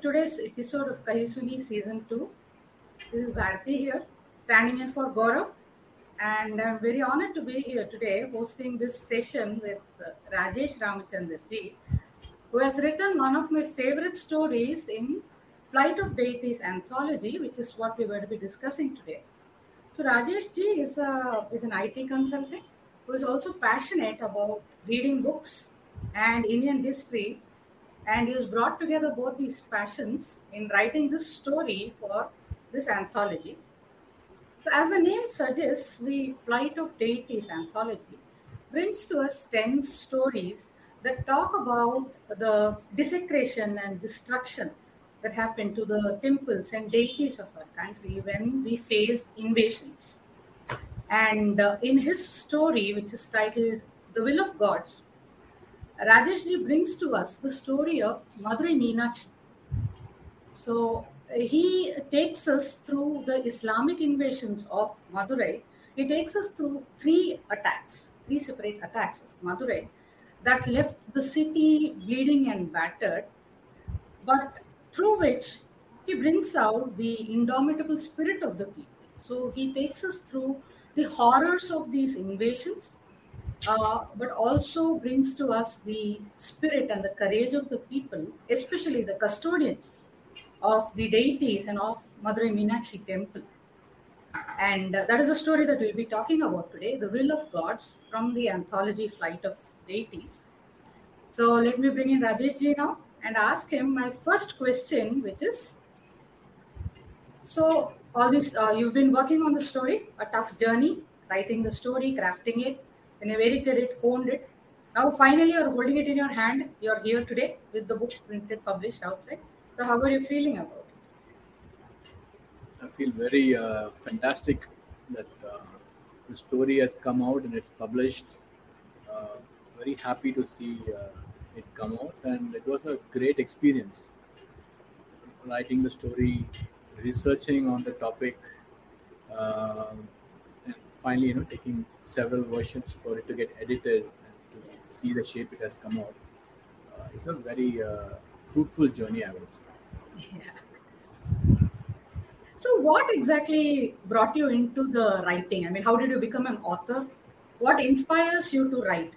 today's episode of Kahisuni Season 2. This is Bharati here, standing in for Gaurav. And I'm very honored to be here today hosting this session with Rajesh Ramachandraji, who has written one of my favorite stories in Flight of Deities anthology, which is what we're going to be discussing today. So Rajesh ji is, a, is an IT consultant who is also passionate about reading books and Indian history and he has brought together both these passions in writing this story for this anthology. So, as the name suggests, the Flight of Deities anthology brings to us 10 stories that talk about the desecration and destruction that happened to the temples and deities of our country when we faced invasions. And uh, in his story, which is titled The Will of Gods, Rajeshji brings to us the story of Madurai Meenakshi. So uh, he takes us through the Islamic invasions of Madurai. He takes us through three attacks, three separate attacks of Madurai that left the city bleeding and battered, but through which he brings out the indomitable spirit of the people. So he takes us through the horrors of these invasions uh, but also brings to us the spirit and the courage of the people, especially the custodians of the deities and of Madurai Meenakshi temple. And uh, that is a story that we'll be talking about today The Will of Gods from the anthology Flight of Deities. So let me bring in Rajesh ji now and ask him my first question, which is so all this uh, you've been working on the story, a tough journey, writing the story, crafting it, when you've edited it, honed it. Now finally you're holding it in your hand. You're here today with the book printed, published outside. So how are you feeling about it? I feel very uh, fantastic that uh, the story has come out and it's published. Uh, very happy to see uh, it come out, and it was a great experience writing the story, researching on the topic. Um, finally, you know, taking several versions for it to get edited and to see the shape it has come out. Uh, it's a very uh, fruitful journey, I would say. Yeah. So, what exactly brought you into the writing? I mean, how did you become an author? What inspires you to write?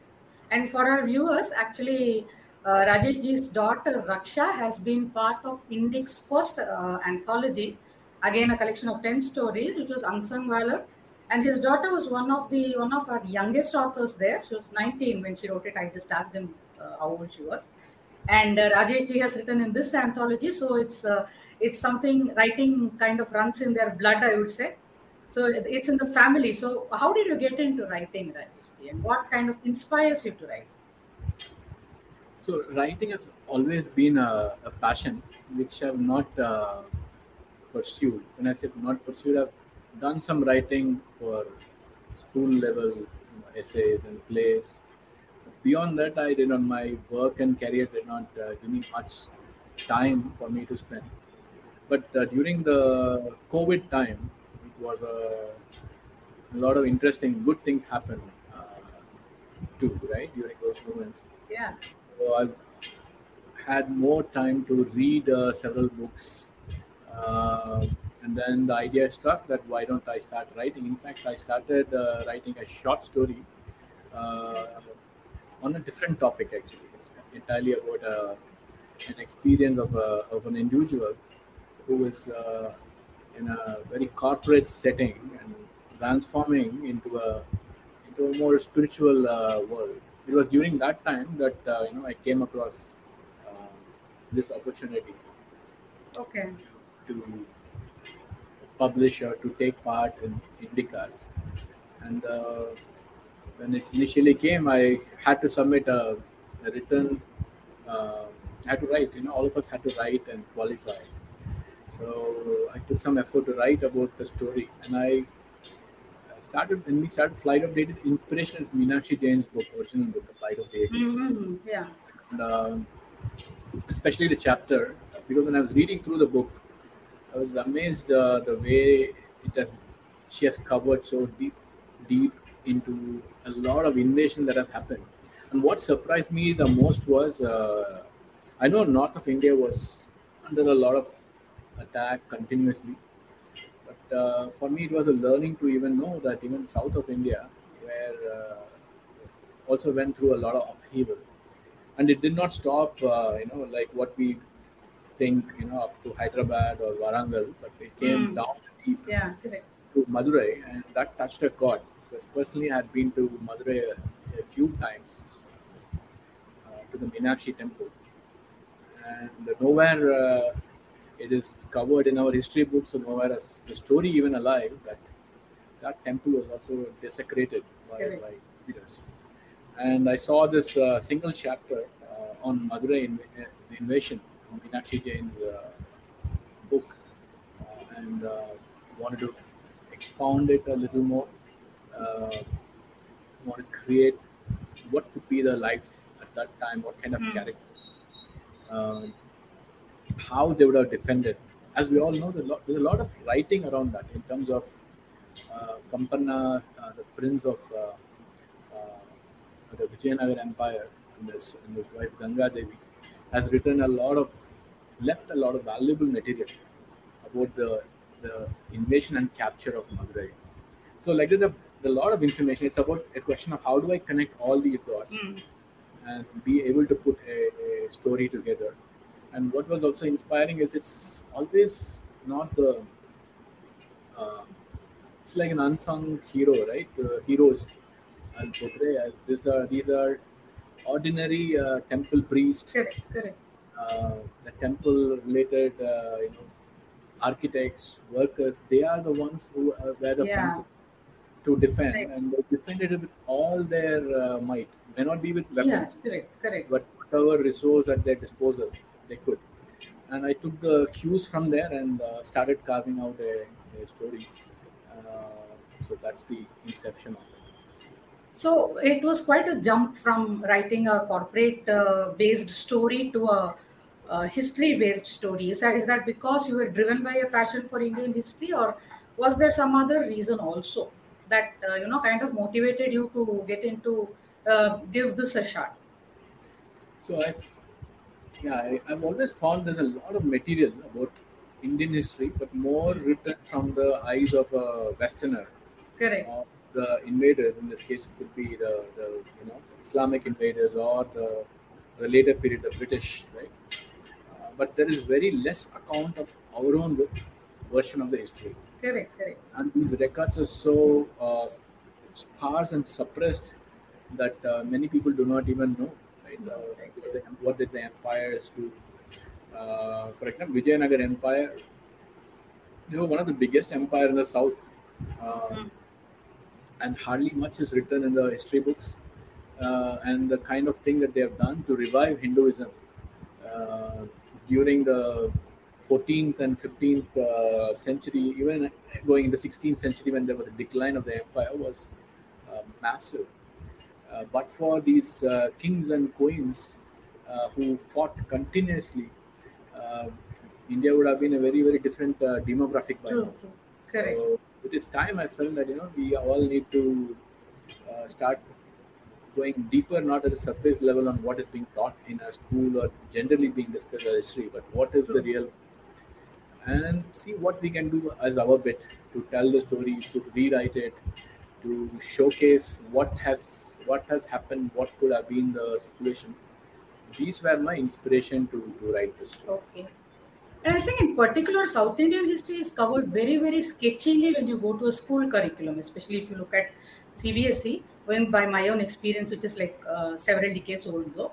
And for our viewers, actually, uh, Rajeshji's daughter Raksha has been part of Indic's first uh, anthology, again a collection of 10 stories, which was Unsung Valor, and his daughter was one of the one of our youngest authors there. She was 19 when she wrote it. I just asked him uh, how old she was. And uh, Rajesh ji has written in this anthology, so it's uh, it's something writing kind of runs in their blood, I would say. So it's in the family. So how did you get into writing, Rajesh ji, and what kind of inspires you to write? So writing has always been a, a passion which I have not uh, pursued. When I say not pursued, I've done some writing for school level essays and plays. Beyond that, I did on My work and career did not uh, give me much time for me to spend. But uh, during the COVID time, it was a, a, lot of interesting, good things happened uh, too, right? During those moments. Yeah. So I had more time to read uh, several books. Uh, and then the idea struck that why don't I start writing? In fact, I started uh, writing a short story uh, on a different topic. Actually, it's entirely about uh, an experience of, a, of an individual who is uh, in a very corporate setting and transforming into a into a more spiritual uh, world. It was during that time that uh, you know I came across this opportunity. Okay. To publisher to take part in Indicas. And uh, when it initially came, I had to submit a, a written, uh, I had to write, you know, all of us had to write and qualify. So I took some effort to write about the story. And I started, when we started Flight of Deities, inspiration is Meenakshi Jain's book, original book, The Flight of. Mm-hmm. Yeah. And, uh, especially the chapter, because when I was reading through the book, I was amazed uh, the way it has she has covered so deep deep into a lot of invasion that has happened. And what surprised me the most was uh, I know north of India was under a lot of attack continuously. But uh, for me, it was a learning to even know that even south of India, where uh, also went through a lot of upheaval, and it did not stop. Uh, you know, like what we think, you know, up to Hyderabad or Warangal, but it came Mm. down deep Yeah, to Madurai, and that touched a chord. Because personally, I had been to Madurai a, a few times uh, to the Meenakshi temple, and nowhere uh, it is covered in our history books, or nowhere is the story even alive that that temple was also desecrated by, Correct. by leaders. And I saw this uh, single chapter uh, on Madurai inv- uh, invasion, on Meenakshi Jain's uh, book, uh, and uh, wanted to expound it a little more. Uh, want to create what could be the life at that time, what kind of Hmm. characters, uh, how they would have defended. As we all know, there's a lot, there's a lot of writing around that in terms of uh, Kampanna, uh, the prince of uh, uh, the Vijayanagar Empire, and his, and his wife Ganga Devi, has written a lot of, left a lot of valuable material about the, the invasion and capture of Madurai. So, like there's a, a lot of information. It's about a question of how do I connect all these dots Mm. and be able to put a, a story together. And what was also inspiring is it's always not the. Uh, it's like an unsung hero, right? Uh, heroes I'll portray as these are these are ordinary uh, temple priests, Correct, correct. uh, the temple related, uh, you know, architects, workers. They are the ones who uh, were the Yeah. front to defend, Right. and they defended it with all their uh, might. May not be with Yeah, weapons, correct, correct. but whatever resource at their disposal, they could. And I took the cues from there and uh, started carving out a, a story. Uh, so that's the inception of it. So it was quite a jump from writing a corporate uh, based story to a, a history based story. Is that, is that because you were driven by a passion for Indian history, or was there some other reason also that uh, you know kind of motivated you to get into uh, give this a shot? So I've yeah, I, I've always found there's a lot of material about Indian history, but more written from the eyes of a Westerner, Correct. The invaders. In this case, it could be the, the you know Islamic invaders or the, the later period, the British, right? Uh, but there is very less account of our own version of the history, Correct. Correct. and these records are so uh, sparse and suppressed that uh, many people do not even know. Right? Uh, what, the, what did the empires do? Uh, for example, Vijayanagar Empire. They were one of the biggest empire in the south, Mm. And hardly much is written in the history books. Uh, and the kind of thing that they have done to revive Hinduism uh, during the 14th and 15th uh, century, even going into 16th century when there was a decline of the empire, was uh, massive. Uh, but for these uh, kings and queens uh, who fought continuously, uh, India would have been a very, very different uh, demographic by now. Correct. So it is time I felt that you know we all need to uh, start going deeper, not at the surface level on what is being taught in a school or generally being discussed as history, but what is the real, and see what we can do as our bit to tell the stories, to rewrite it, to showcase what has what has happened, what could have been the situation. These were my inspiration to, to write this story. Okay. And I think in particular, South Indian history is covered very, very sketchily when you go to a school curriculum, especially if you look at CBSE, going by my own experience, which is like uh, several decades old though.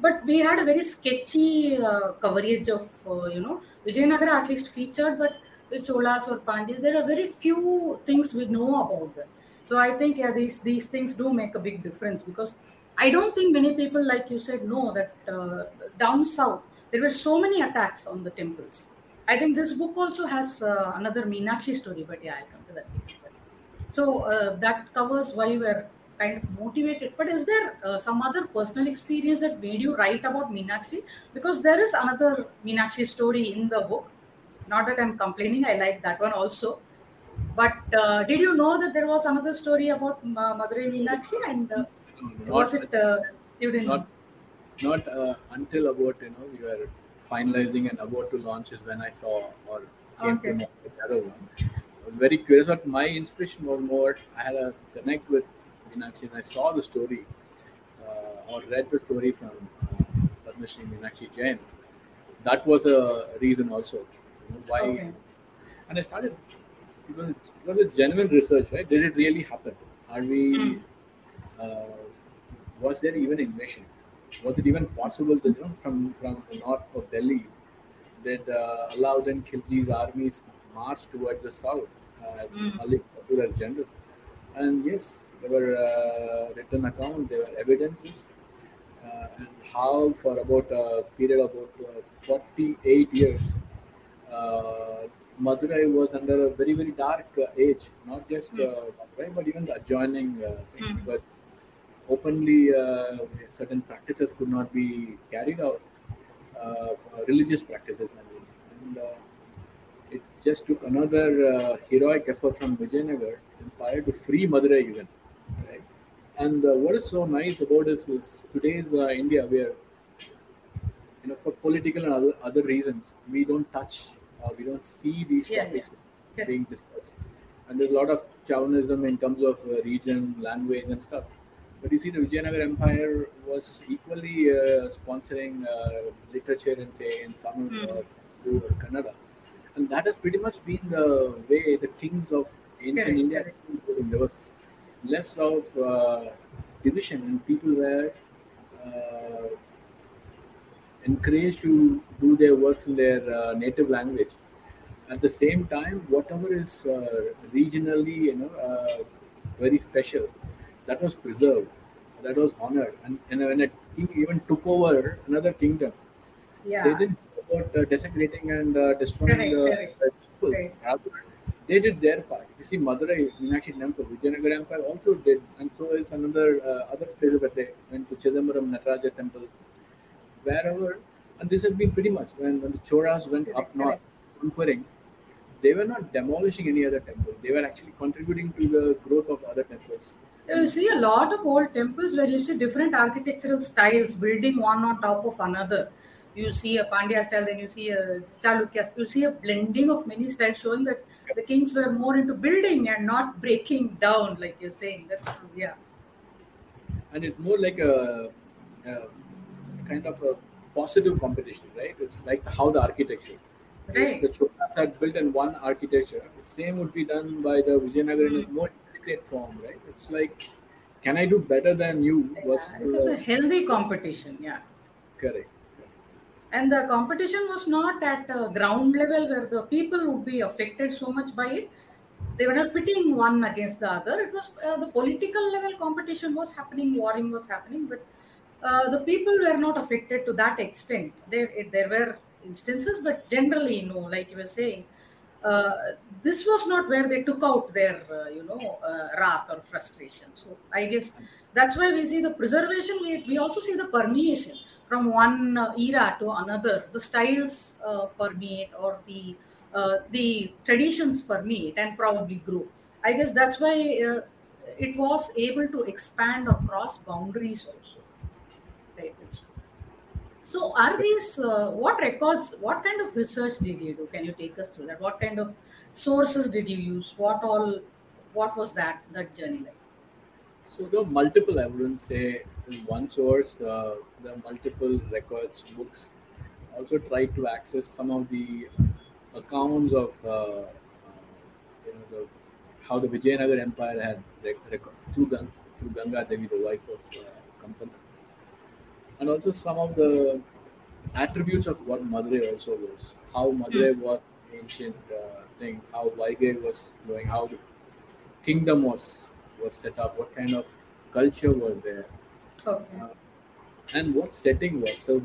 But we had a very sketchy uh, coverage of, uh, you know, Vijayanagara at least featured, but the Cholas or Pandyas, there are very few things we know about them. So I think yeah, these these things do make a big difference because I don't think many people, like you said, know that uh, down south there were so many attacks on the temples. I think this book also has uh, another Meenakshi story, but yeah, I'll come to that later. So uh, that covers why you were kind of motivated. But is there uh, some other personal experience that made you write about Meenakshi? Because there is another Meenakshi story in the book. Not that I'm complaining, I like that one also. But uh, did you know that there was another story about uh, Madurai Meenakshi? And uh, was it uh, you didn't? not not uh, until about you know we were finalizing and about to launch is when I saw or came Okay. to know the other one. I was very curious. But my inspiration was more I had a connect with Meenakshi and I saw the story uh, or read the story from uh, Padma Shri Meenakshi Jain. That was a reason also you know, why. Okay. And I started because it was a genuine research, right? Did it really happen? Are we? Hmm. Uh, was there even invasion? Was it even possible to, you know, from from the north of Delhi, that uh, Alauddin Khilji's armies march towards the south as Mm. Malik as general? And yes, there were uh, written accounts, there were evidences, uh, and how for about a period of about uh, 48 years, uh, Madurai was under a very very dark uh, age. Not just Mm. uh, Madurai, but even the adjoining uh, Mm. because openly uh, certain practices could not be carried out, uh, religious practices. I mean, and uh, it just took another uh, heroic effort from Vijayanagar Empire to free Madurai even, right? And uh, what is so nice about this is today's uh, India, where you know for political and other, other reasons we don't touch or we don't see these Yeah, topics yeah. being discussed, and there's a lot of chauvinism in terms of uh, region, language, and stuff. But you see, the Vijayanagar Empire was equally uh, sponsoring uh, literature in, say, in Tamil Hmm. or or Kannada. And that has pretty much been the way the kings of ancient Correct, India. There was less of uh, division, and people were uh, encouraged to do their works in their uh, native language. At the same time, whatever is uh, regionally, you know, uh, very special, that was preserved, that was honored, and, and when a king even took over another kingdom, Yeah. they didn't about uh, desecrating and uh, destroying Correct, the, correct. the. Rather, they did their part. You see, Madurai Meenakshi Temple, Vijayanagar Empire also did, and so is another uh, other places that they went to Chidambaram Nataraja Temple, wherever. And this has been pretty much when, when the Cholas went up north, conquering. They were not demolishing any other temple. They were actually contributing to the growth of other temples. You see a lot of old temples where you see different architectural styles building one on top of another. You see a Pandya style, then you see a Chalukya. Style. You see a blending of many styles, showing that the kings were more into building and not breaking down, like you're saying. That's true. Yeah. and it's more like a, a kind of a positive competition, right? It's like how the architecture. Right. If the Cholas had built in one architecture, the same would be done by the Vijayanagar in a Mm. more intricate form, right? It's like, can I do better than you? Was It was a uh, healthy competition. Yeah. correct. And the competition was not at a ground level where the people would be affected so much by it. They were not pitting one against the other. It was uh, the political level competition was happening, warring was happening, but uh, the people were not affected to that extent. There, it, there were instances, but generally, no, like you were saying, this was not where they took out their, uh, you know, uh, wrath or frustration. So I guess that's why we see the preservation. We, we also see the permeation from one uh, era to another. The styles uh, permeate or the uh, the traditions permeate and probably grow. I guess that's why uh, it was able to expand across boundaries also. Right. It's. So, are these uh, what records? What kind of research did you do? Can you take us through that? What kind of sources did you use? What all? What was that that journey like? So there are multiple, I wouldn't say one source, uh, there are multiple records, books. Also tried to access some of the accounts of uh, uh, you know the how the Vijayanagar Empire had rec- rec- through, Gang- through Ganga Devi, the wife of uh, Kampana, and also some of the attributes of what Madurai also was, how Madurai was ancient uh, thing, how Vaigai was flowing, how the kingdom was was set up, what kind of culture was there, Okay. uh, and what setting was. So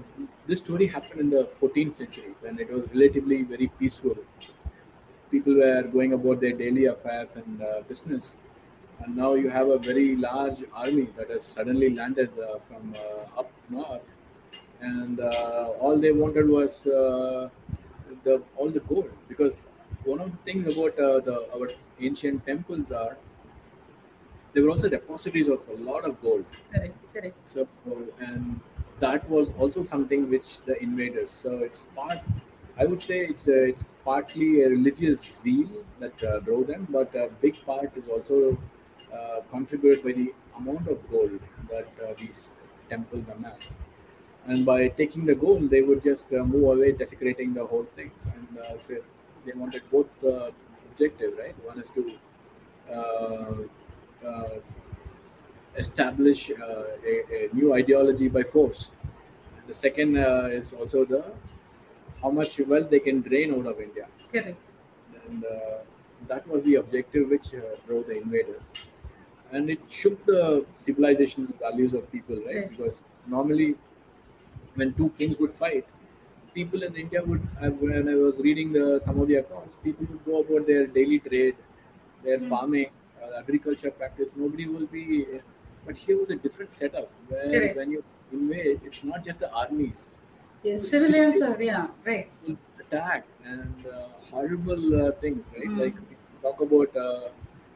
this story happened in the 14th century when it was relatively very peaceful. People were going about their daily affairs and uh, business, and now you have a very large army that has suddenly landed uh, from uh, up north, and uh, all they wanted was uh, the all the gold because one of the things about uh, the our ancient temples are they were also repositories of a lot of gold Correct. Correct. so and that was also something which the invaders. So it's part. I would say it's a, it's partly a religious zeal that uh, drove them, but a big part is also uh, contributed by the amount of gold that uh, these temples amassed. And by taking the gold, they would just uh, move away, desecrating the whole things. And uh, so they wanted both the objective, right? One is to uh, uh, establish uh, a, a new ideology by force. The second uh, is also the how much wealth they can drain out of India, Correct. and uh, that was the objective which uh, drove the invaders. And it shook the civilizational values of people, right? Right. Because normally, when two kings would fight, people in India would, when I was reading the some of the accounts, people would go about their daily trade, their Mm. farming, uh, agriculture practice. Nobody will be. But here was a different setup where Correct. when you invade, it's not just the armies. Yes, civilians are, yeah, right. Attack and uh, horrible uh, things, right? Mm. Like talk about uh,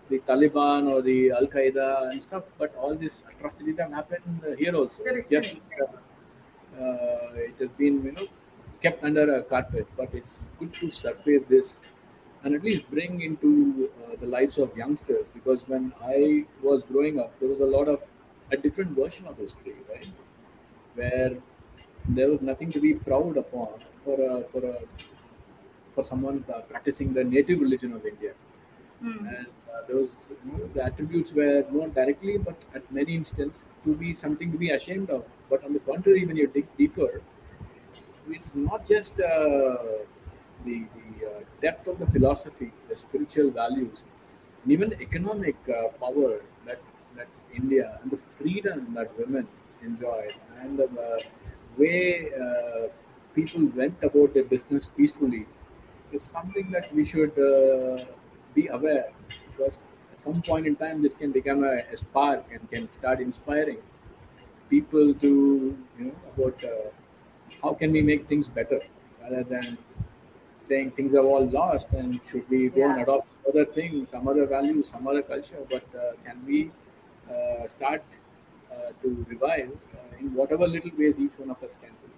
the Taliban or the Al Qaeda and stuff, but all these atrocities have happened here also. It's just uh, uh, it has been you know kept under a carpet, but it's good to surface this and at least bring into uh, the lives of youngsters because when I was growing up, there was a lot of a different version of history, right? Where there was nothing to be proud upon for a for a for someone uh, practicing the native religion of India, Mm. and those you know, the attributes were not directly, but at many instances to be something to be ashamed of. But on the contrary, when you dig deeper, it's not just uh, the, the uh, depth of the philosophy, the spiritual values, and even economic uh, power that, that India and the freedom that women enjoyed, and the uh, way uh, people went about their business peacefully is something that we should uh, be aware because at some point in time this can become a, a spark and can start inspiring people to you know about uh, how can we make things better rather than saying things are all lost and should we go and Yeah. adopt some other things some other values some other culture but uh, can we uh, start uh, to revive uh, in whatever little ways each one of us can do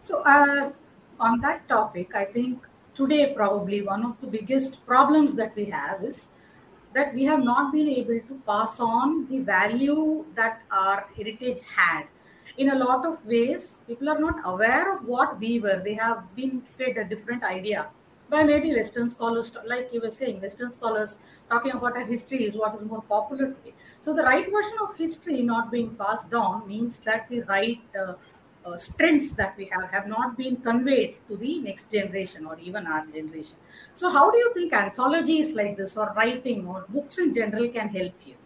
So, uh, on that topic, I think today probably one of the biggest problems that we have is that we have not been able to pass on the value that our heritage had. In a lot of ways, people are not aware of what we were. They have been fed a different idea by maybe Western scholars, like you were saying, Western scholars talking about our history is what is more popular today. So, the right version of history not being passed on means that the right uh, uh, strengths that we have have not been conveyed to the next generation or even our generation. So, how do you think anthologies like this, or writing, or books in general, can help you?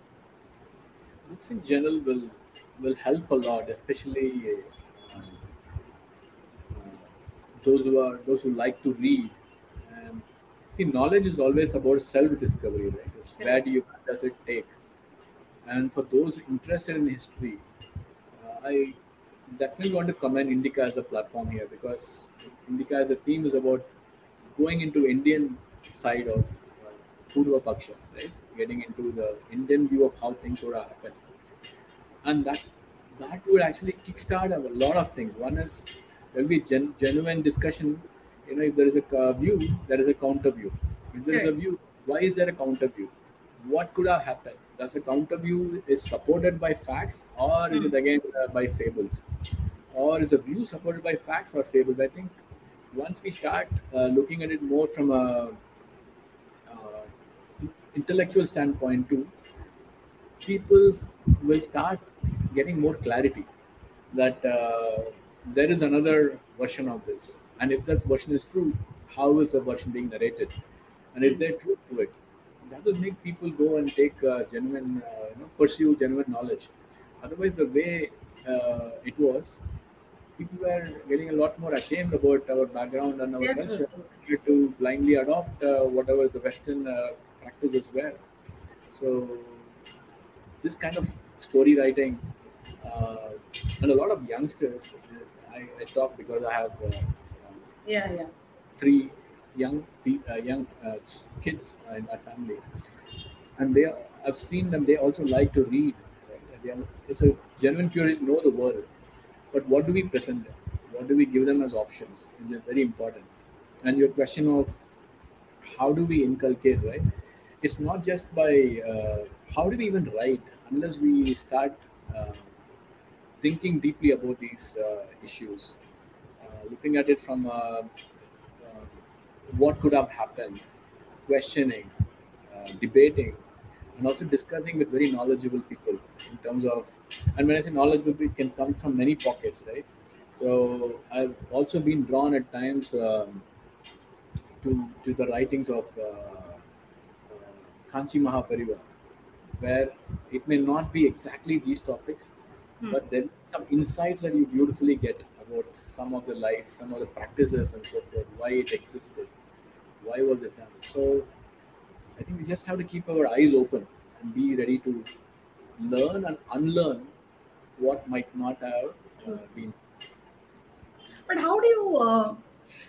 books in general will will help a lot especially uh, those who are those who like to read and see knowledge is always about self discovery right it's where do you does it take and for those interested in history uh, i definitely want to commend indica as a platform here because indica as a theme is about going into indian side of uh, Purva Paksha, right? Getting into the Indian view of how things would have happened. And that that would actually kickstart a lot of things. One is there'll be gen- genuine discussion. You know, if there is a uh, view, there is a counter view. If there is a view, why is there a counter view? What could have happened? Does the counter view is supported by facts, or is it again uh, by fables, or is a view supported by facts or fables? I think once we start uh, looking at it more from a uh, intellectual standpoint too, people will start getting more clarity that uh, there is another version of this, and if that version is true, how is the version being narrated, and is there truth to it? That will make people go and take uh, genuine, uh, you know, pursue genuine knowledge. Otherwise, the way uh, it was, people were getting a lot more ashamed about our background and our Yeah, culture to blindly adopt uh, whatever the Western uh, practices were. So, this kind of story writing, uh, and a lot of youngsters, I, I talk because I have Yeah, yeah. three young uh, young uh, kids in my family, and they I've seen them. They also like to read, right? Are, it's a genuine to know the world. But what do we present them? What do we give them as options? Is it very important? And your question of how do we inculcate, right? It's not just by uh, how do we even write unless we start uh, thinking deeply about these uh, issues, uh, looking at it from what could have happened, questioning, debating, and also discussing with very knowledgeable people in terms of and when i say knowledgeable it can come from many pockets right so i've also been drawn at times um, to to the writings of uh, uh, kanchi mahaperiyava where it may not be exactly these topics hmm. but then some insights that you beautifully get about some of the life some of the practices and so forth why it existed why was it done so I think we just have to keep our eyes open and be ready to learn and unlearn what might not have uh, been. But how do you uh,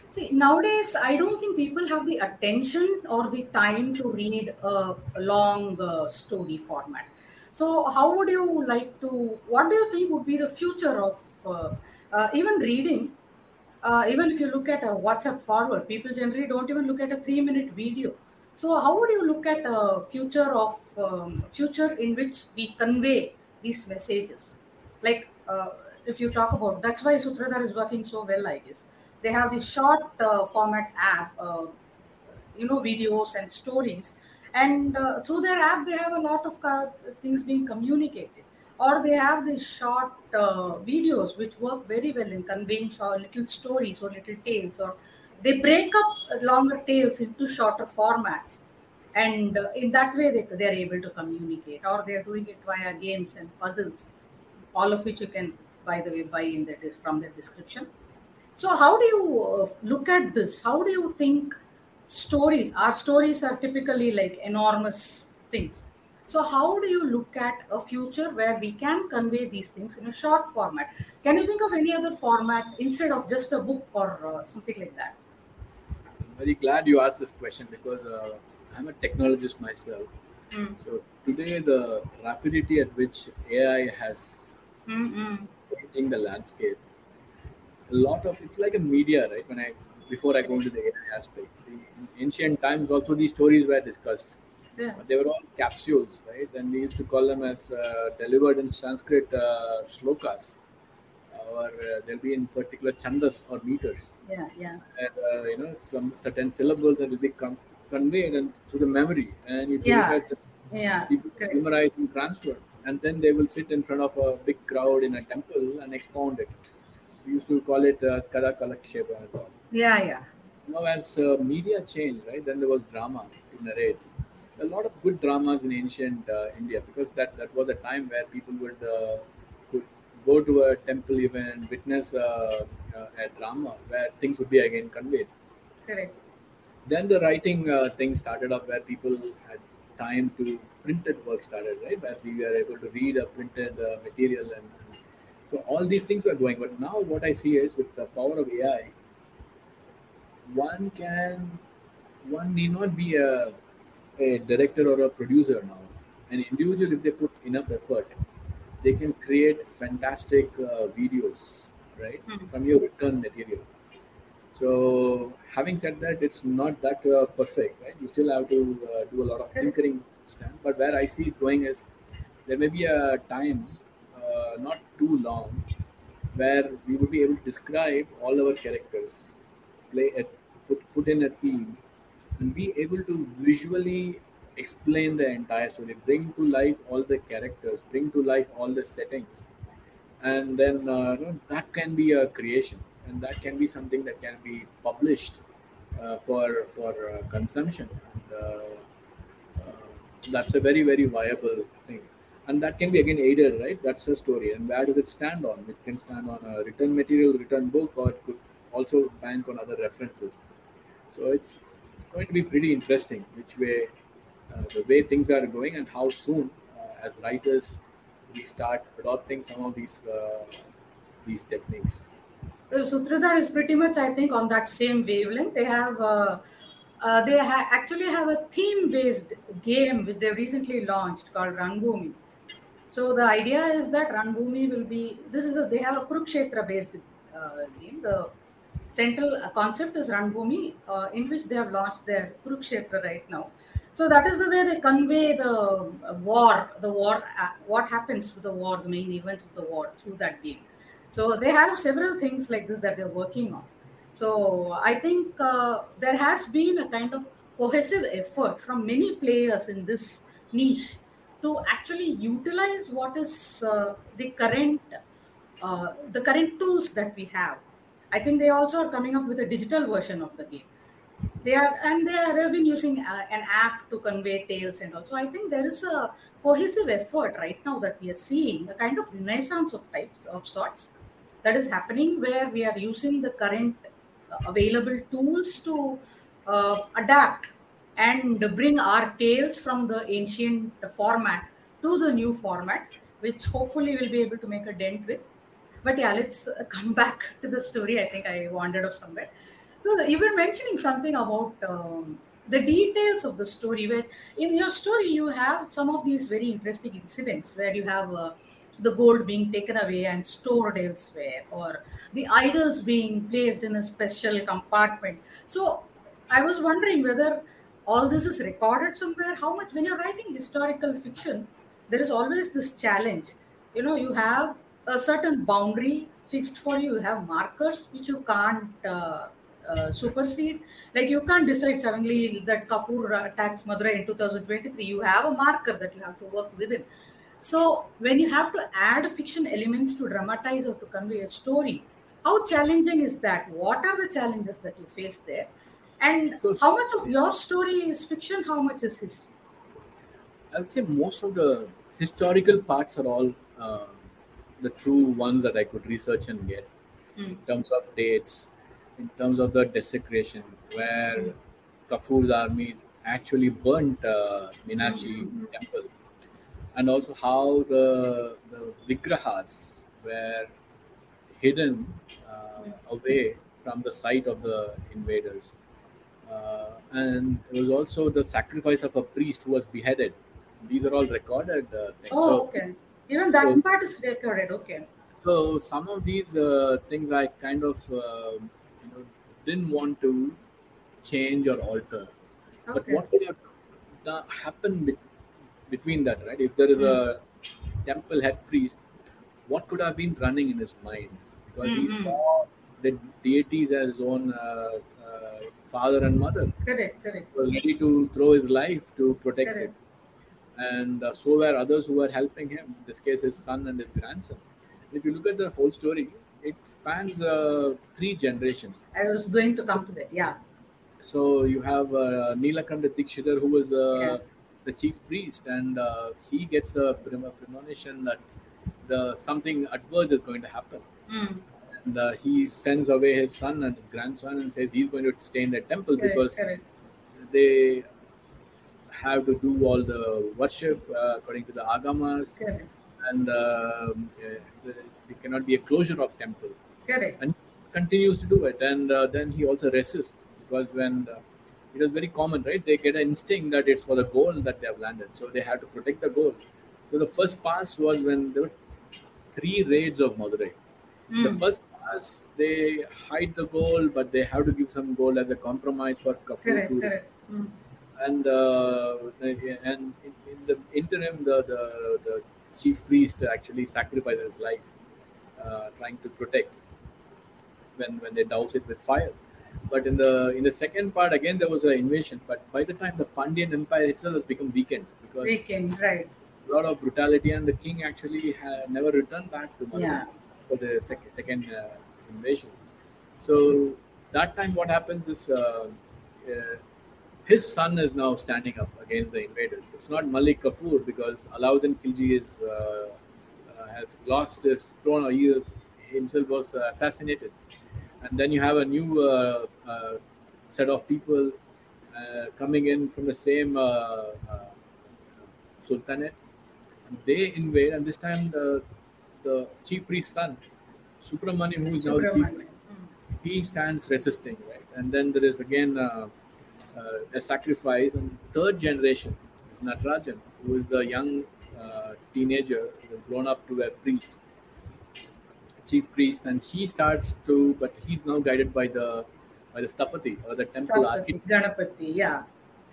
see nowadays? I don't think people have the attention or the time to read a, long uh, story format. So, how would you like to? What do you think would be the future of uh, even reading? Uh, even if you look at a WhatsApp forward, people generally don't even look at a three-minute video so, how would you look at a future of um, future in which we convey these messages? Like, uh, if you talk about that's why Sutradhar is working so well, I guess. They have this short uh, format app, uh, you know, videos and stories, and uh, through their app they have a lot of things being communicated. Or they have these short uh, videos which work very well in conveying short, little stories or little tales or they break up longer tales into shorter formats. And uh, in that way they, they're able to communicate or they're doing it via games and puzzles all of which you can by the way buy in that is from the description. So how do you uh, look at this? How do you think stories our stories are typically like enormous things so how do you look at a future where we can convey these things in a short format can you think of any other format instead of just a book or uh, something like that I'm very glad you asked this question because uh, I'm a technologist myself. Mm. So today, the rapidity at which AI has changing the landscape, a lot of it's like a media, right? When I before I go into the AI aspect, see, in ancient times also these stories were discussed. Yeah. They were all capsules, right? And we used to call them as uh, delivered in Sanskrit uh, shlokas or uh, there'll be in particular chandas or meters. Yeah, yeah. And uh, you know some certain syllables that will be conveyed and through the memory, and you yeah, yeah, people memorize and transfer, and then they will sit in front of a big crowd in a temple and expound it. We used to call it uh, Katha Kalakshepa as well. Yeah, yeah. Now, as uh, media changed, right, then there was drama to narrate. A lot of good dramas in ancient uh, India because that, that was a time where people would uh, go to a temple event, witness a, a, drama where things would be again conveyed. Correct. Then the writing uh, thing started up where people had time to printed work started, right? Where we were able to read a printed uh, material and, and so all these things were going. But now what I see is with the power of AI, one can one need not be a, a director or a producer now. An individual, if they put enough effort, they can create fantastic uh, videos right mm-hmm. from your written material so having said that it's not that uh, perfect right you still have to uh, do a lot of tinkering stand but where i see it going is there may be a time uh, not too long where we would be able to describe all our characters play it put, put in a theme and be able to visually explain the entire story, bring to life all the characters, bring to life all the settings, and then uh, you know, that can be a creation, and that can be something that can be published uh, for for uh, consumption. And, uh, uh, that's a very very viable thing, and that can be again aided, right? That's a story, and where does it stand on? It can stand on a written material, written book, or it could also bank on other references. So it's it's going to be pretty interesting which way uh, the way things are going and how soon, uh, as writers, we start adopting some of these uh, these techniques. Sutradhar is pretty much, I think, on that same wavelength. They have. Uh, they ha- actually have a theme-based game which they recently launched called Ranbhoomi. So the idea is that Ranbhoomi will be. This is a they have a Kurukshetra based uh, game. The central uh, concept is Ranbhoomi, uh, in which they have launched their Kurukshetra right now. So that is the way they convey the uh, war, the war, uh, what happens to the war, the main events of the war through that game. So they have several things like this that they're working on. So I think uh, there has been a kind of cohesive effort from many players in this niche to actually utilize what is uh, the current the current tools that we have. I think they also are coming up with a digital version of the game. They are and they are, they've been using uh, an app to convey tales and also I think there is a cohesive effort right now that we are seeing a kind of renaissance of types of sorts that is happening where we are using the current uh, available tools to uh, adapt and bring our tales from the ancient format to the new format, which hopefully we'll be able to make a dent with. But yeah, let's uh, come back to the story. I think I wandered off somewhere. So the, you were mentioning something about um, the details of the story, where in your story you have some of these very interesting incidents where you have uh, the gold being taken away and stored elsewhere, or the idols being placed in a special compartment. So I was wondering whether all this is recorded somewhere. How much, when you're writing historical fiction, there is always this challenge. You know, you have a certain boundary fixed for you, you have markers which you can't. Uh, uh, supersede. Like you can't decide suddenly that Kafur attacks Madurai in 2023. You have a marker that you have to work within. So when you have to add fiction elements to dramatize or to convey a story, how challenging is that? What are the challenges that you face there? And So- how much of your story is fiction? How much is history? I would say most of the historical parts are all uh, the true ones that I could research and get Mm. in terms of dates, in terms of the desecration, where Mm. Kafur's army actually burnt uh, Meenakshi Mhm. temple, and also how the the vigrahas were hidden uh, away from the sight of the invaders. Uh, and it was also the sacrifice of a priest who was beheaded. These are all recorded uh, things. Oh, so, okay. Even that so- part is recorded. Okay. so some of these uh, things I kind of uh, you know didn't want to change or alter. okay. But what have done, happened be- between that, right? If there is a temple head priest, what could have been running in his mind? Because he Mhm. saw the deities as his own uh, uh, father and mother. Correct. Correct. He was ready to throw his life to protect Correct. it. And uh, so were others who were helping him, in this case, his son and his grandson. If you look at the whole story, it spans uh, three generations. I was going to come to that. Yeah. So you have uh, Neelakanta Dikshidhar, who was uh, Yeah. the chief priest, and uh, he gets a premonition that the something adverse is going to happen. Mm. And uh, he sends away his son and his grandson and says he's going to stay in that temple Correct. because Correct. they have to do all the worship uh, according to the agamas, Correct. and um, uh, there cannot be a closure of temple. Correct. and continues to do it and uh, then he also resists because when uh, it was very common right they get an instinct that it's for the goal that they have landed so they have to protect the goal so the first pass was when there were three raids of madurai the Mm. first pass they hide the goal but they have to give some goal as a compromise for Kafur Correct. Correct. Mm. And uh, and in, in the interim, the, the the chief priest actually sacrifices his life, uh, trying to protect when when they douse it with fire. But in the in the second part, again there was an invasion. But by the time the Pandyan Empire itself has become weakened because Weekend. Right. a lot of brutality, and the king actually never returned back to Madurai Yeah. for the sec- second uh, invasion. So that time, what happens is uh, uh, his son is now standing up against the invaders. It's not Malik Kafur because Alauddin Khilji is uh, uh, has lost his throne, or he is, himself was uh, assassinated, and then you have a new uh, uh, set of people uh, coming in from the same uh, uh, sultanate. And they invade, and this time the the chief priest's son, Subramanian, who is now the chief he stands resisting, right? And then there is again uh, a sacrifice. And third generation is Natarajan, who is a young uh, teenager who has grown up to a priest, chief priest, and he starts to, but he's now guided by the by the Stapati or the temple architect. Ganapati, yeah.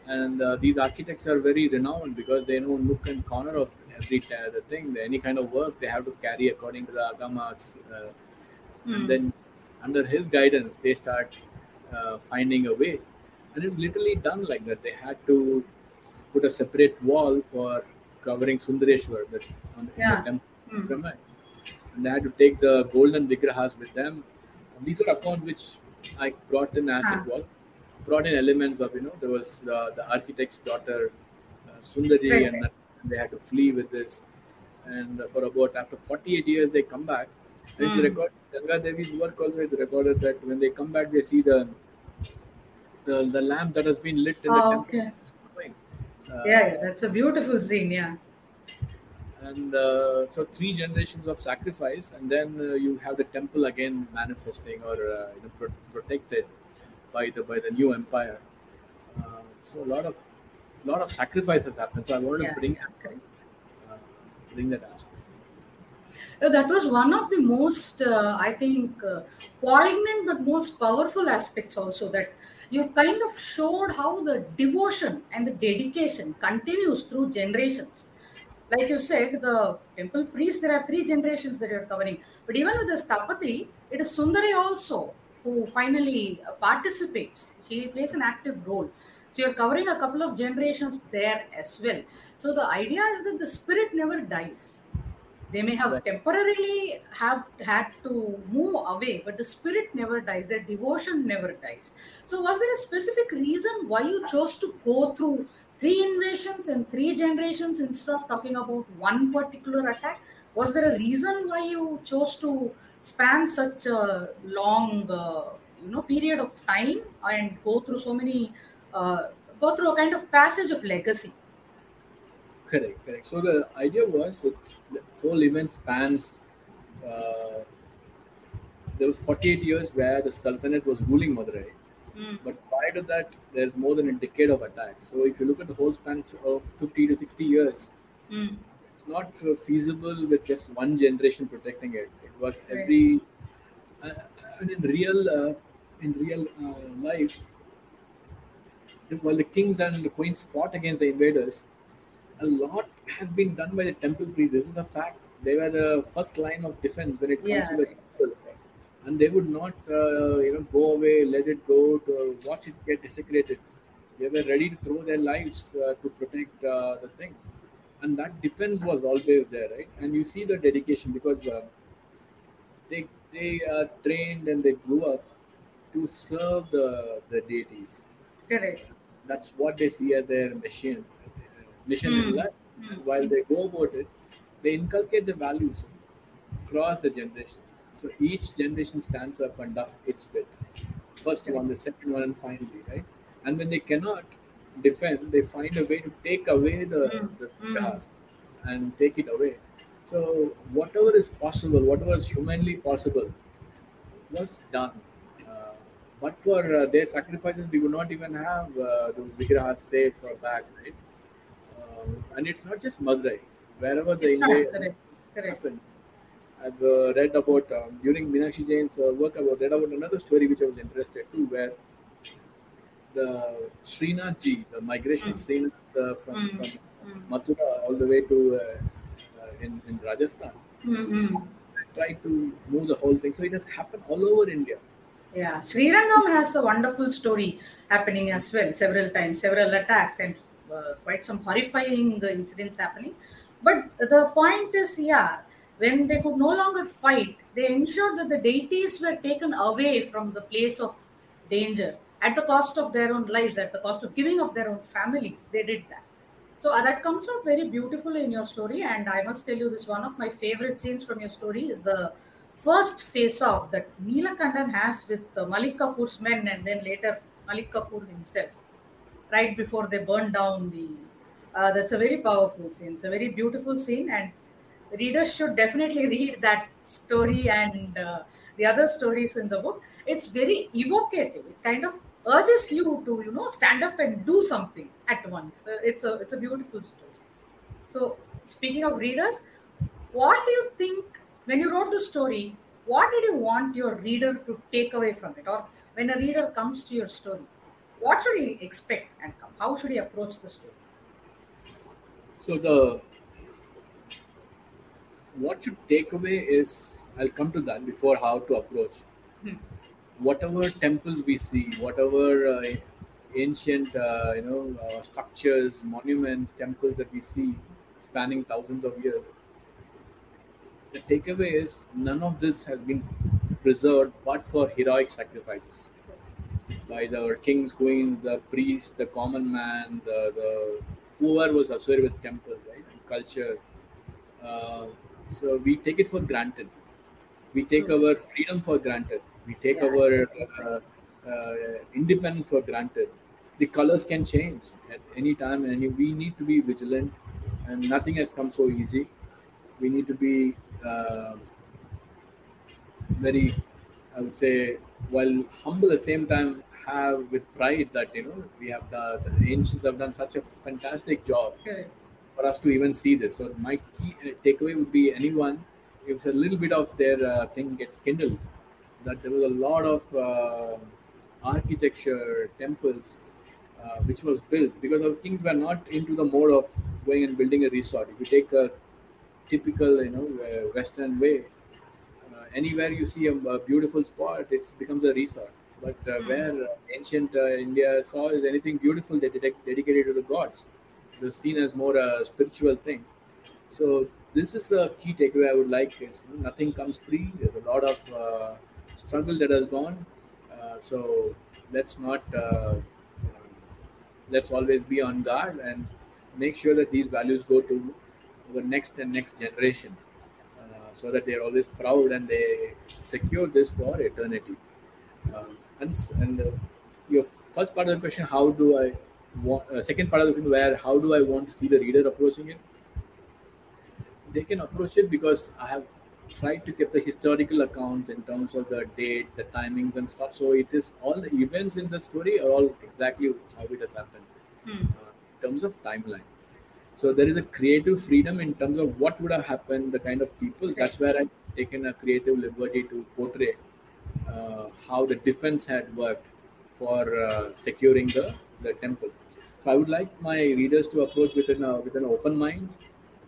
And uh, these architects are very renowned because they know nook and corner of every uh, the thing. Any kind of work they have to carry according to the agamas. Uh, Hmm. and then under his guidance they start uh, finding a way and it's literally done like that they had to put a separate wall for covering sundareshwar the, on Yeah. the temple pyramid. and they had to take the golden vigrahas with them and these are accounts which i brought in as Ah. it was brought in elements of you know there was uh, the architect's daughter uh, sundari Right, and they had to flee with this and uh, for about after 48 years they come back and it's Mm. recorded Ganga Devi's work also is recorded that when they come back they see the the, the lamp that has been lit in the Oh, temple. okay. Uh, Yeah, yeah, that's a beautiful scene. Yeah. and uh, so three generations of sacrifice and then uh, you have the temple again manifesting or uh, you know, pro- protected by the by the new empire uh, so a lot of lot of sacrifices happen so i wanted Yeah, to bring uh, bring that aspect Uh, that was one of the most, uh, I think, uh, poignant but most powerful aspects also that you kind of showed how the devotion and the dedication continues through generations. Like you said, the temple priest, there are three generations that you're covering. But even with the Stapati, it is Sundari also who finally uh, participates. She plays an active role. So you're covering a couple of generations there as well. So the idea is that the spirit never dies they may have Right. temporarily have had to move away but the spirit never dies their devotion never dies. So was there a specific reason why you chose to go through three invasions and three generations instead of talking about one particular attack? Was there a reason why you chose to span such a long uh, you know period of time and go through so many uh, go through a kind of passage of legacy Correct, correct. So the idea was that the whole event spans. Uh, there was 48 years where the Sultanate was ruling Madurai, but prior to that, there's more than a decade of attacks. So if you look at the whole span of 50 to 60 years, Mm. it's not uh, feasible with just one generation protecting it. It was every, uh, and in real, uh, in real uh, life, while the kings and the queens fought against the invaders, a lot has been done by the temple priests. This is a fact. They were the first line of defense when it comes Yeah. to the temple, and they would not, uh, you know, go away, let it go, to watch it get desecrated. They were ready to throw their lives uh, to protect uh, the thing, and that defense was always there, right? And you see the dedication because uh, they they are trained and they grew up to serve the the deities correct that's what they see as their mission mission in Mm. life Mm. while they go about it they inculcate the values across the generation so each generation stands up and does its bit first one the second one and finally right and when they cannot defend they find a way to take away the, Mm. the Mm. task and take it away so whatever is possible whatever is humanly possible was done uh, but for uh, their sacrifices, we would not even have uh, those vigrahas safe or back, right? Um, and it's not just Madurai. Wherever the invade correct, correct. happened, I've uh, read about um, during Meenakshi Jain's uh, work. I read about another story which I was interested too, where the Srinath ji, the migration of Srinath uh, from Mm. from Mm. Mathura all the way to uh, uh, in in Rajasthan, Mm-mm. tried to move the whole thing. So it has happened all over India. Yeah, Srirangam has a wonderful story happening as well, several times, several attacks, and quite some horrifying uh, incidents happening. But the point is, yeah, when they could no longer fight, they ensured that the deities were taken away from the place of danger at the cost of their own lives, at the cost of giving up their own families. They did that. So uh, that comes out very beautifully in your story, and I must tell you this one of my favorite scenes from your story is the first face off that Neelakandan has with uh, Malik Kafur's men and then later Malik Kafur himself, right before they burn down the. Uh, that's a very powerful scene. It's a very beautiful scene, and readers should definitely read that story and uh, the other stories in the book. It's very evocative. It kind of urges you to, you know, stand up and do something at once. Uh, it's a it's a beautiful story. So speaking of readers, what do you think when you wrote the story? What did you want your reader to take away from it, or when a reader comes to your story, what should he expect and come? How should he approach the story? So the what should take away is I'll come to that before how to approach. Hmm. Whatever temples we see, whatever uh, ancient uh, you know uh, structures, monuments, temples that we see spanning thousands of years, the takeaway is none of this has been preserved but for heroic sacrifices by the kings, queens, the priests, the common man, the, the whoever was associated with temple, right, and culture. Uh, so we take it for granted. We take True. our freedom for granted. We take Yeah. our uh, uh, independence for granted. The colors can change at any time, and we need to be vigilant. And nothing has come so easy. We need to be uh, very, I would say, while humble at the same time, have with pride that you know we have the, the ancients have done such a fantastic job Correct. for us to even see this. So my key uh, takeaway would be anyone if a little bit of their uh, thing gets kindled, that there was a lot of uh, architecture, temples, uh, which was built because our kings were not into the mode of going and building a resort. If you take a typical, you know, uh, Western way, uh, anywhere you see a, a beautiful spot, it becomes a resort. But uh, Mm. where uh, ancient uh, India saw is anything beautiful, they dedic- dedicated to the gods. It was seen as more a spiritual thing. So this is a key takeaway I would like. Is nothing comes free. There's a lot of uh, struggle that has gone. Uh, so let's not. Uh, let's always be on guard and make sure that these values go to our next and next generation, so that they're always proud and they secure this for eternity. Um, and and uh, your first part of the question, how do I want? Uh, second part of the question, where how do I want to see the reader approaching it? they can approach it because I have tried to get the historical accounts in terms of the date, the timings, and stuff. So it is all the events in the story are all exactly how it has happened Hmm. uh, in terms of timeline. So there is a creative freedom in terms of what would have happened, the kind of people. That's where I've taken a creative liberty to portray how the defense had worked for uh, securing the, the temple. So I would like my readers to approach with an, uh, with an open mind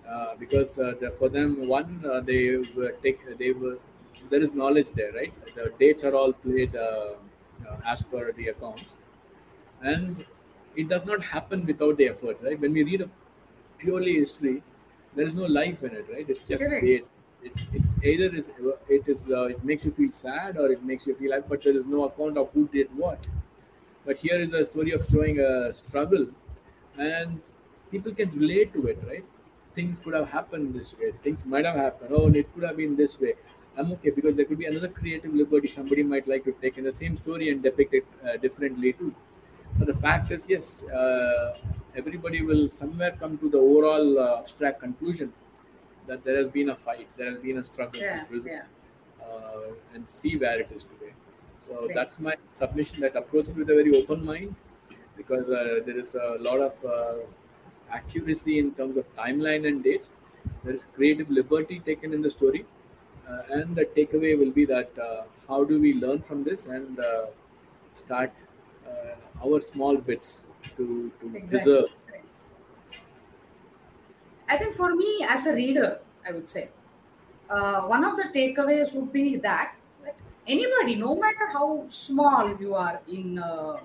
uh, because uh, the, for them, one, uh, they were take, they were, there is knowledge there, right? The dates are all played uh, uh, as per the accounts. And it does not happen without the efforts, right? When we read a purely history, there is no life in it, right? It's just Correct. date. It, it either is it is uh, it makes you feel sad or it makes you feel like, but there is no account of who did what. But here is a story of showing a struggle, and people can relate to it, right? Things could have happened this way. Things might have happened. Oh, it could have been this way. I'm okay because there could be another creative liberty somebody might like to take in the same story and depict it uh, differently too. But the fact is, yes, uh, everybody will somewhere come to the overall uh, abstract conclusion that there has been a fight, there has been a struggle Yeah, yeah. uh, and see where it is today. So Great. that's my submission. That approach it with a very open mind, because uh, there is a lot of uh, accuracy in terms of timeline and dates. There is creative liberty taken in the story, uh, and the takeaway will be that uh, how do we learn from this and uh, start uh, our small bits to, to Exactly. preserve. I think for me, as a reader, I would say uh, one of the takeaways would be that, that anybody, no matter how small you are in uh,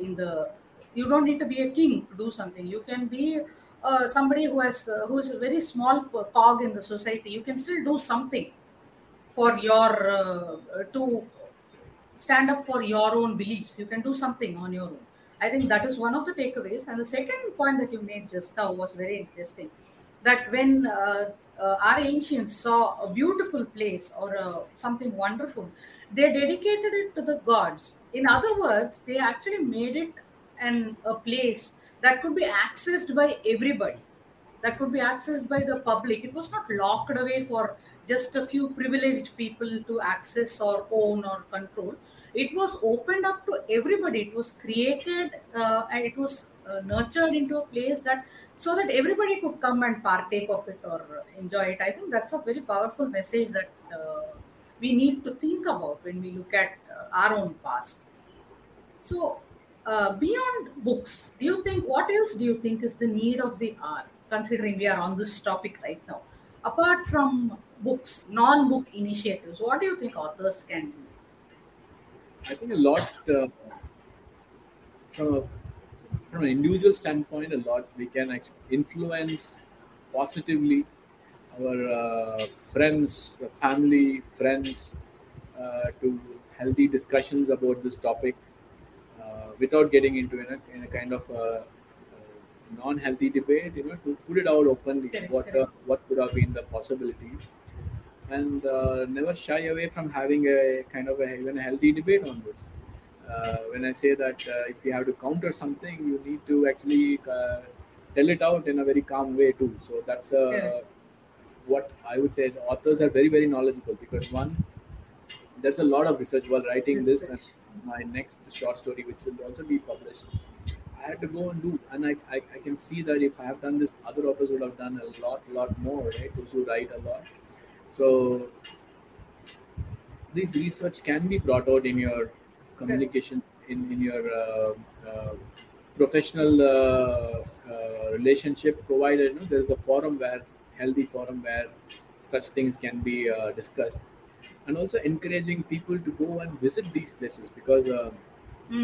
in the, you don't need to be a king to do something. You can be uh, somebody who has uh, who is a very small cog in the society. You can still do something for your uh, to stand up for your own beliefs. You can do something on your own. I think that is one of the takeaways. And the second point that you made just now was very interesting. That when uh, uh, our ancients saw a beautiful place or uh, something wonderful, they dedicated it to the gods. In other words, they actually made it an a place that could be accessed by everybody that could be accessed by the public. It was not locked away for just a few privileged people to access or own or control. It was opened up to everybody. It was created uh, and it was uh, nurtured into a place that so that everybody could come and partake of it or enjoy it. I think that's a very powerful message that uh, we need to think about when we look at uh, our own past. So, uh, beyond books, do you think what else do you think is the need of the hour? Considering we are on this topic right now, apart from books, non-book initiatives, what do you think authors can do? I think a lot uh, from a from an individual standpoint, a lot we can act- influence positively our uh, friends, the family, friends, uh, to healthy discussions about this topic uh, without getting into in a, in a kind of uh, non-healthy debate. You know, to put it out openly, what uh, what could have been the possibilities, and uh, never shy away from having a kind of a even a healthy debate on this. Uh, when I say that uh, if you have to counter something, you need to actually uh, tell it out in a very calm way too. So that's uh, Correct. what I would say. The authors are very very knowledgeable because one, there's a lot of research while writing this. And my next short story, which will also be published, I had to go and do, and I, I, I can see that if I have done this, other authors would have done a lot lot more, right? Those who write a lot. So this research can be brought out in your communication in, in your uh, uh, professional uh, uh, relationship provided you know, there's a forum where healthy forum where such things can be uh, discussed. And also encouraging people to go and visit these places because uh,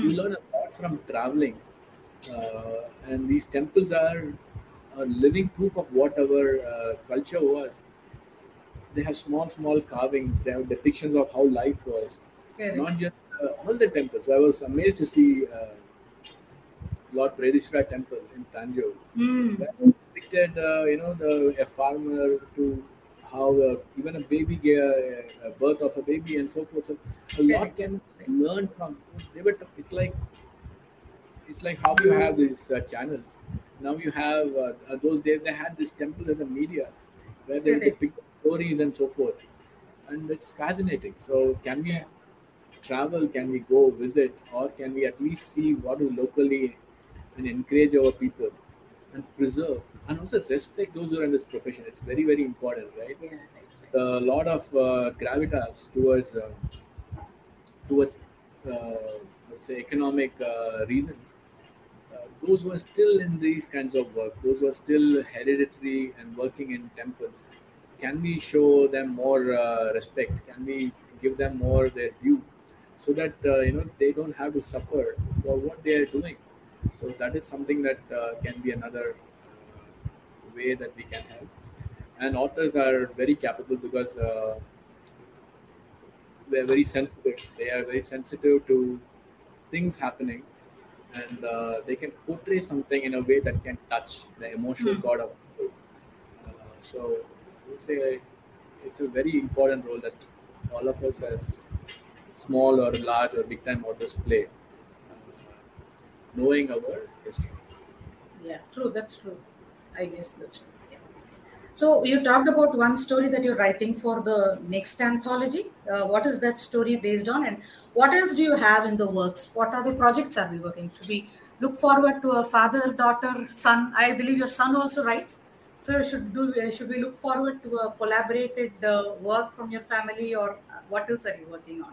you Mm, learn a lot from traveling. Uh, and these temples are a living proof of what our uh, culture was they have small small carvings they have depictions of how life was correct. not just uh, all the temples. I was amazed to see uh, Lord Brihadeeswara temple in Tanjore. Mm, That depicted, uh, you know, the a farmer to how uh, even a baby gave a, a birth of a baby and so forth. So a lot can learn from. They were. It's like it's like how you have these uh, channels. Now you have uh, uh, those days they had this temple as a media where they depict stories and so forth, and it's fascinating. So can we travel? Can we go visit, or can we at least see what is locally and encourage our people and preserve and also respect those who are in this profession? It's very very important, right? Yeah. A lot of uh, gravitas towards uh, towards uh, let's say economic uh, reasons. Uh, those who are still in these kinds of work, those who are still hereditary and working in temples, can we show them more uh, respect? Can we give them more their due, so that uh, you know they don't have to suffer for what they are doing? So that is something that uh, can be another uh, way that we can help. And authors are very capable because uh, they're very sensitive. They are very sensitive to things happening, and uh, they can portray something in a way that can touch the emotional Hmm. chord of people. Uh, so Would say it's a very important role that all of us as small or large or big time authors play, uh, knowing our history. Yeah, true. That's true. I guess that's true. Yeah. So you talked about one story that you're writing for the next anthology. Uh, what is that story based on, and what else do you have in the works? What are the projects are we working? Should we look forward to a father, daughter, son? I believe your son also writes. So should do uh, should we look forward to a collaborated uh, work from your family, or uh, what else are you working on?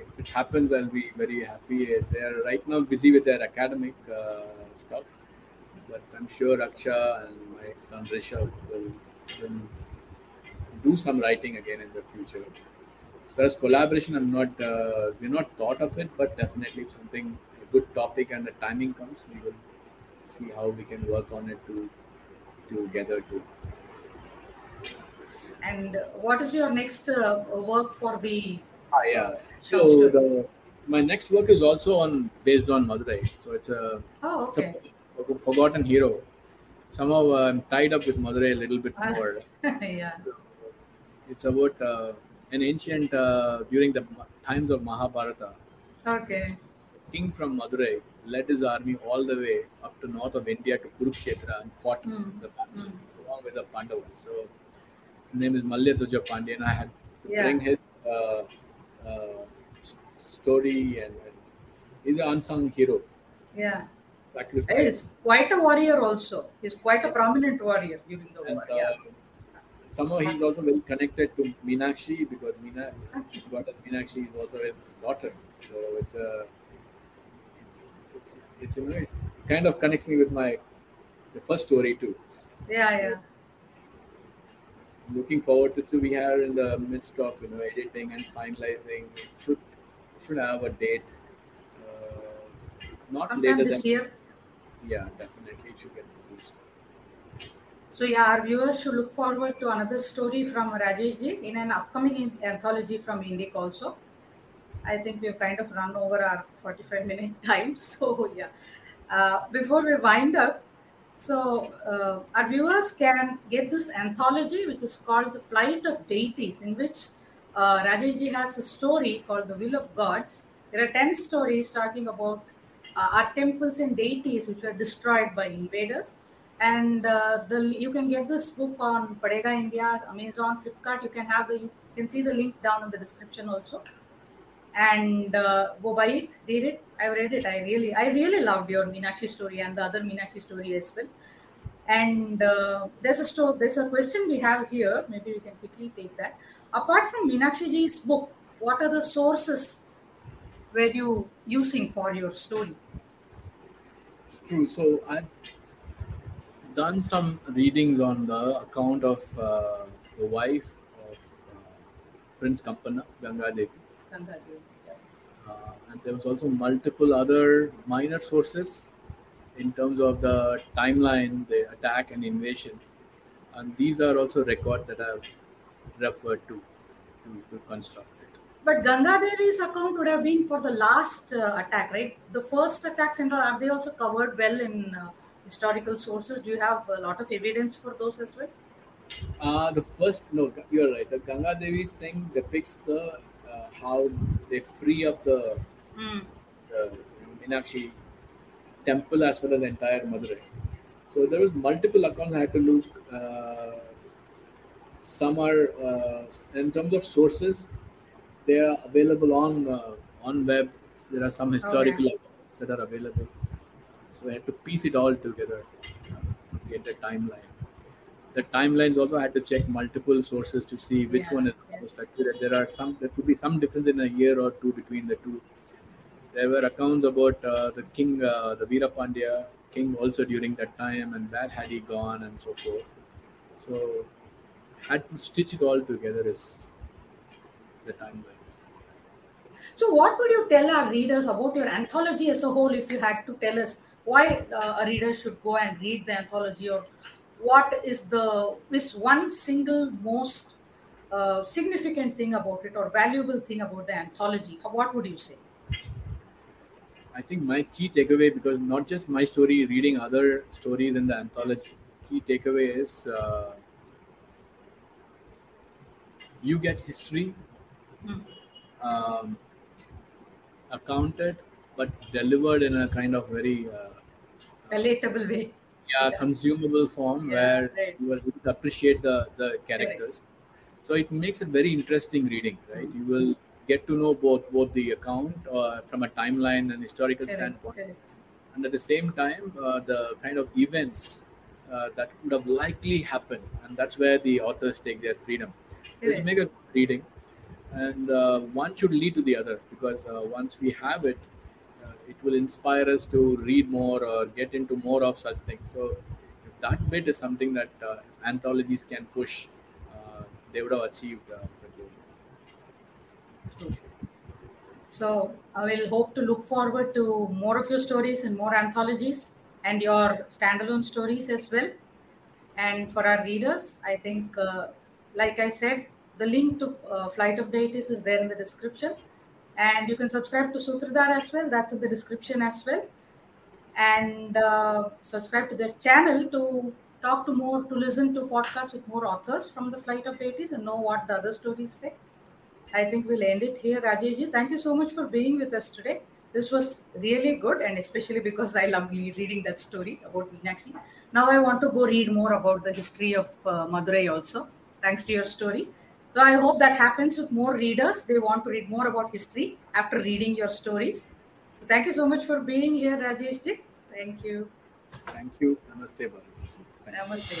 If it happens, I'll be very happy. They're right now busy with their academic stuff, but I'm sure Aksha and my son Rishabh will, will do some writing again in the future. As far as collaboration, I'm not uh, we're not thought of it, but definitely something a good topic and the timing comes, we will see how we can work on it to together too. And what is your next uh, work for the Ah, yeah. uh, So the, my next work is also on based on Madurai. So it's a Oh, it's okay. a forgotten hero. Somehow uh, I'm tied up with Madurai a little bit more. yeah. It's about uh, an ancient uh, during the times of Mahabharata. Okay. King from Madurai led his army all the way up to north of India to Kurukshetra and fought Mm. the Mm. along with the Pandavas. So his name is Malayadhwaja Pandya, and I had to Yeah. bring his uh, uh, story, and, and he's an unsung hero. Yeah. Sacrifice. He's quite a warrior also. He's quite a prominent warrior during the And war. uh, Yeah. somehow he's also very connected to Meenakshi because Meena, Actually. Meenakshi is also his daughter. So it's a it's, it's, it's, you know it kind of connects me with my the first story too. Yeah, yeah. Looking forward to so we are in the midst of you know editing and finalizing. It should should have a date. Uh, not Sometime later this than year. yeah, definitely it should get released. So yeah, our viewers should look forward to another story from Rajesh ji in an upcoming anthology from Indic also. I think we've kind of run over our 45 minute time. So yeah, uh, before we wind up, so uh, our viewers can get this anthology which is called The Flight of Deities, in which uh, has a story called The Will of Gods. There are 10 stories talking about uh, our temples and deities which were destroyed by invaders and uh, the you can get this book on Padhega India, Amazon, Flipkart. You can have the you can see the link down in the description also, and uh, go buy it, read it. I read it. I really, I really loved your Meenakshi story and the other Meenakshi story as well. And uh, there's a story. There's a question we have here. Maybe we can quickly take that. Apart from Meenakshi ji's book, what are the sources were you using for your story? It's true. So I've done some readings on the account of uh, the wife of uh, Prince Kampana, Ganga Devi. Ganga-devi? Uh, and there was also multiple other minor sources in terms of the timeline, the attack and invasion. And these are also records that I've referred to to, to construct it. But Ganga Devi's account would have been for the last uh, attack, right? The first attacks and all, are they also covered well in uh, historical sources? Do you have a lot of evidence for those as well? Uh, the first, no, you're right. The Ganga Devi's thing depicts the how they free up the, Mm. the Meenakshi temple as well as the entire Madurai. So there was multiple accounts I had to look. Uh, some are uh, in terms of sources, they are available on uh, on web. There are some historical accounts that are available. So I had to piece it all together, uh, get a timeline. The timelines also I had to check multiple sources to see which Yeah, one is accurate. There are some there could be some difference in a year or two between the two. There were accounts about uh, the king, uh, the Veerapandya king, also during that time, and where had he gone, and so forth. So had to stitch it all together is the timelines. So, what would you tell our readers about your anthology as a whole if you had to tell us why uh, a reader should go and read the anthology or what is the is one single most uh, significant thing about it or valuable thing about the anthology? What would you say? I think my key takeaway, because not just my story, reading other stories in the anthology, key takeaway is uh, you get history Hmm. um, accounted, but delivered in a kind of very uh, Relatable way. yeah, consumable form Yeah, where right. you will appreciate the, the characters. So it makes it very interesting reading, right? You will get to know both both the account uh, from a timeline and historical Correct, standpoint, correct. and at the same time uh, the kind of events uh, that would have likely happened, and that's where the authors take their freedom. So you make a reading, and uh, one should lead to the other because uh, once we have it, uh, it will inspire us to read more or get into more of such things. So if that bit is something that uh, if anthologies can push, they would have achieved uh, the goal. So I will hope to look forward to more of your stories and more anthologies and your standalone stories as well. And for our readers, I think, uh, like I said, the link to uh, Flight of Deities is there in the description. And you can subscribe to Sutradhar as well. That's in the description as well. And uh, subscribe to their channel to talk to more, to listen to podcasts with more authors from the Flight of Deities and know what the other stories say. I think we'll end it here. Rajeshji, thank you so much for being with us today. This was really good, and especially because I love reading that story about Meenakshi. Now I want to go read more about the history of uh, Madurai also, thanks to your story. So I hope that happens with more readers. They want to read more about history after reading your stories. So thank you so much for being here, Rajesh. Thank you. Thank you. Namaste, Balaji. Namaste.